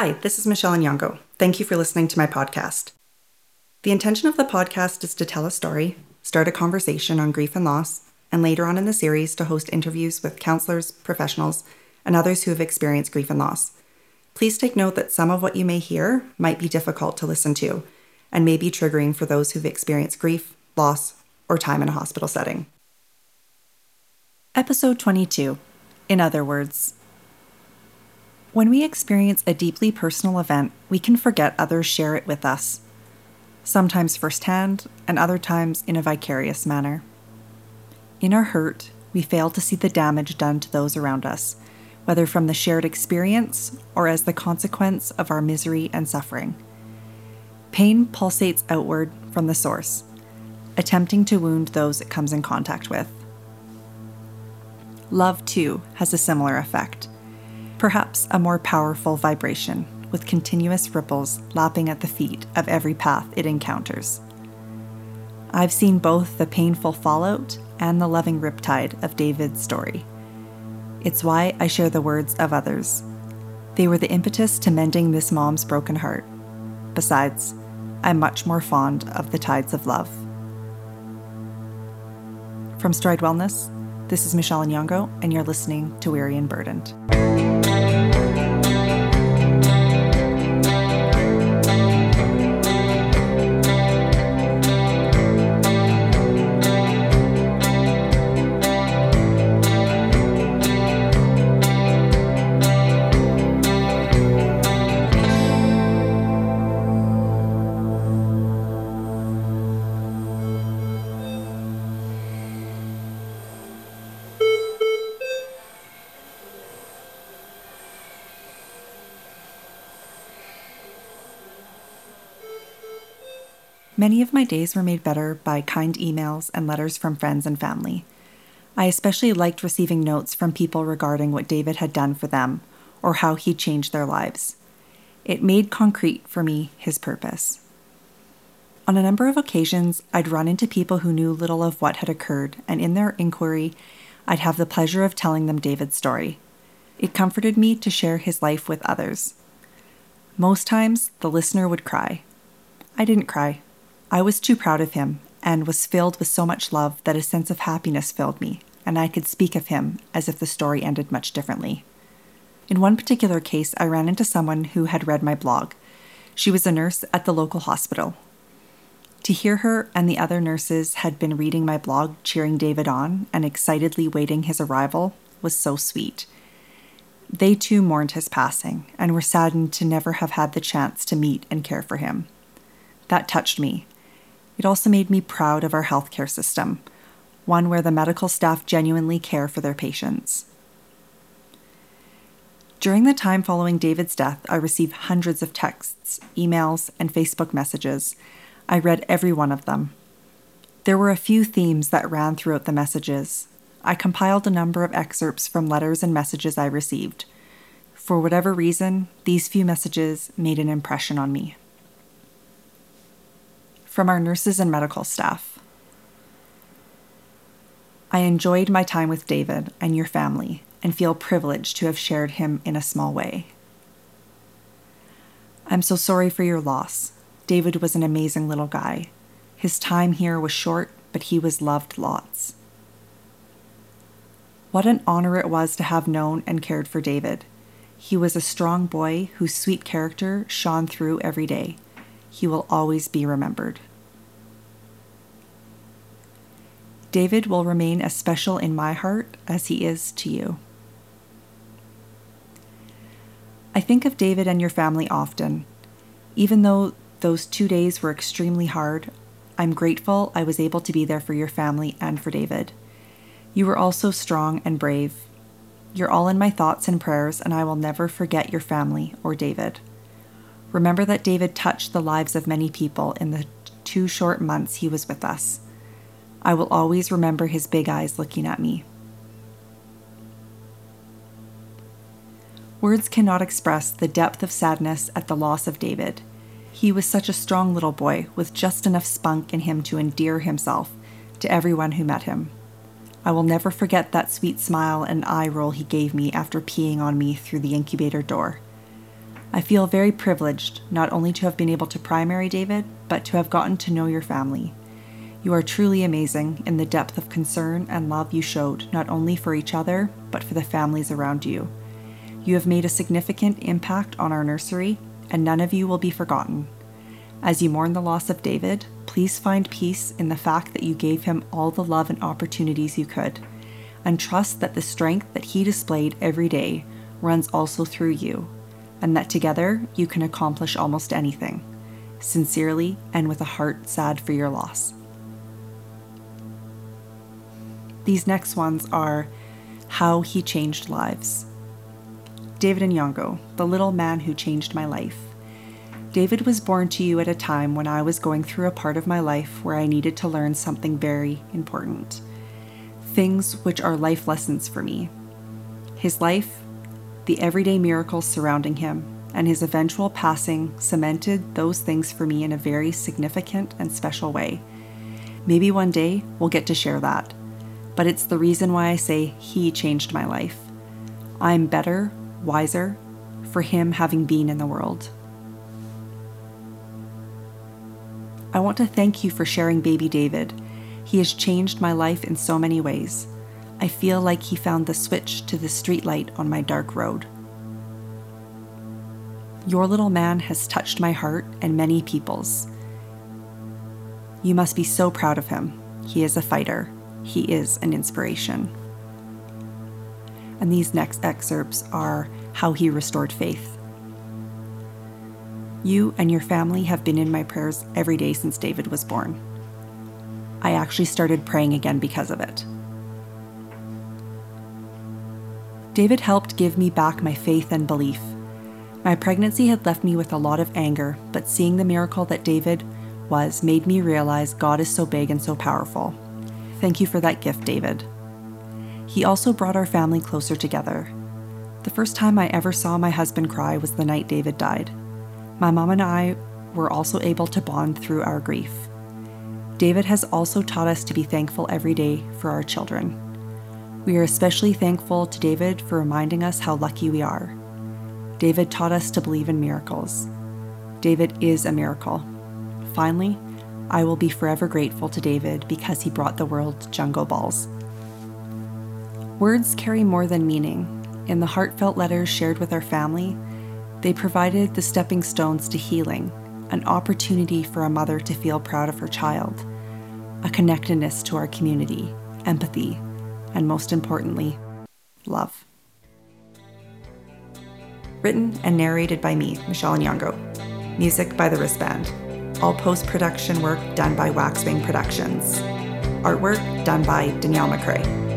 Hi, this is Michelle Nyongo. Thank you for listening to my podcast. The intention of the podcast is to tell a story, start a conversation on grief and loss, and later on in the series to host interviews with counselors, professionals, and others who have experienced grief and loss. Please take note that some of what you may hear might be difficult to listen to and may be triggering for those who've experienced grief, loss, or time in a hospital setting. Episode 22 In other words, when we experience a deeply personal event, we can forget others share it with us, sometimes firsthand, and other times in a vicarious manner. In our hurt, we fail to see the damage done to those around us, whether from the shared experience or as the consequence of our misery and suffering. Pain pulsates outward from the source, attempting to wound those it comes in contact with. Love, too, has a similar effect perhaps a more powerful vibration, with continuous ripples lapping at the feet of every path it encounters. I've seen both the painful fallout and the loving riptide of David's story. It's why I share the words of others. They were the impetus to mending this mom's broken heart. Besides, I'm much more fond of the tides of love. From Stride Wellness, this is Michelle Nyongo, and you're listening to Weary and Burdened. Many of my days were made better by kind emails and letters from friends and family. I especially liked receiving notes from people regarding what David had done for them or how he changed their lives. It made concrete for me his purpose. On a number of occasions, I'd run into people who knew little of what had occurred, and in their inquiry, I'd have the pleasure of telling them David's story. It comforted me to share his life with others. Most times, the listener would cry. I didn't cry. I was too proud of him and was filled with so much love that a sense of happiness filled me, and I could speak of him as if the story ended much differently. In one particular case, I ran into someone who had read my blog. She was a nurse at the local hospital. To hear her and the other nurses had been reading my blog, cheering David on, and excitedly waiting his arrival was so sweet. They too mourned his passing and were saddened to never have had the chance to meet and care for him. That touched me, it also made me proud of our healthcare system, one where the medical staff genuinely care for their patients. During the time following David's death, I received hundreds of texts, emails, and Facebook messages. I read every one of them. There were a few themes that ran throughout the messages. I compiled a number of excerpts from letters and messages I received. For whatever reason, these few messages made an impression on me from our nurses and medical staff. I enjoyed my time with David and your family and feel privileged to have shared him in a small way. I'm so sorry for your loss. David was an amazing little guy. His time here was short, but he was loved lots. What an honor it was to have known and cared for David. He was a strong boy whose sweet character shone through every day. He will always be remembered. David will remain as special in my heart as he is to you. I think of David and your family often. Even though those two days were extremely hard, I'm grateful I was able to be there for your family and for David. You were also strong and brave. You're all in my thoughts and prayers, and I will never forget your family or David. Remember that David touched the lives of many people in the two short months he was with us. I will always remember his big eyes looking at me. Words cannot express the depth of sadness at the loss of David. He was such a strong little boy with just enough spunk in him to endear himself to everyone who met him. I will never forget that sweet smile and eye roll he gave me after peeing on me through the incubator door. I feel very privileged not only to have been able to primary David, but to have gotten to know your family. You are truly amazing in the depth of concern and love you showed not only for each other, but for the families around you. You have made a significant impact on our nursery, and none of you will be forgotten. As you mourn the loss of David, please find peace in the fact that you gave him all the love and opportunities you could, and trust that the strength that he displayed every day runs also through you, and that together you can accomplish almost anything, sincerely and with a heart sad for your loss. These next ones are How He Changed Lives. David Nyongo, the little man who changed my life. David was born to you at a time when I was going through a part of my life where I needed to learn something very important. Things which are life lessons for me. His life, the everyday miracles surrounding him, and his eventual passing cemented those things for me in a very significant and special way. Maybe one day we'll get to share that but it's the reason why I say He changed my life. I'm better, wiser, for Him having been in the world. I want to thank you for sharing baby David. He has changed my life in so many ways. I feel like he found the switch to the streetlight on my dark road. Your little man has touched my heart and many people's. You must be so proud of him. He is a fighter. He is an inspiration. And these next excerpts are how he restored faith. You and your family have been in my prayers every day since David was born. I actually started praying again because of it. David helped give me back my faith and belief. My pregnancy had left me with a lot of anger, but seeing the miracle that David was made me realize God is so big and so powerful. Thank you for that gift, David. He also brought our family closer together. The first time I ever saw my husband cry was the night David died. My mom and I were also able to bond through our grief. David has also taught us to be thankful every day for our children. We are especially thankful to David for reminding us how lucky we are. David taught us to believe in miracles. David is a miracle. Finally, I will be forever grateful to David because he brought the world jungle balls. Words carry more than meaning. In the heartfelt letters shared with our family, they provided the stepping stones to healing, an opportunity for a mother to feel proud of her child, a connectedness to our community, empathy, and most importantly, love. Written and narrated by me, Michelle Nyongo. Music by The Wristband all post production work done by Waxwing Productions. Artwork done by Danielle McCrae.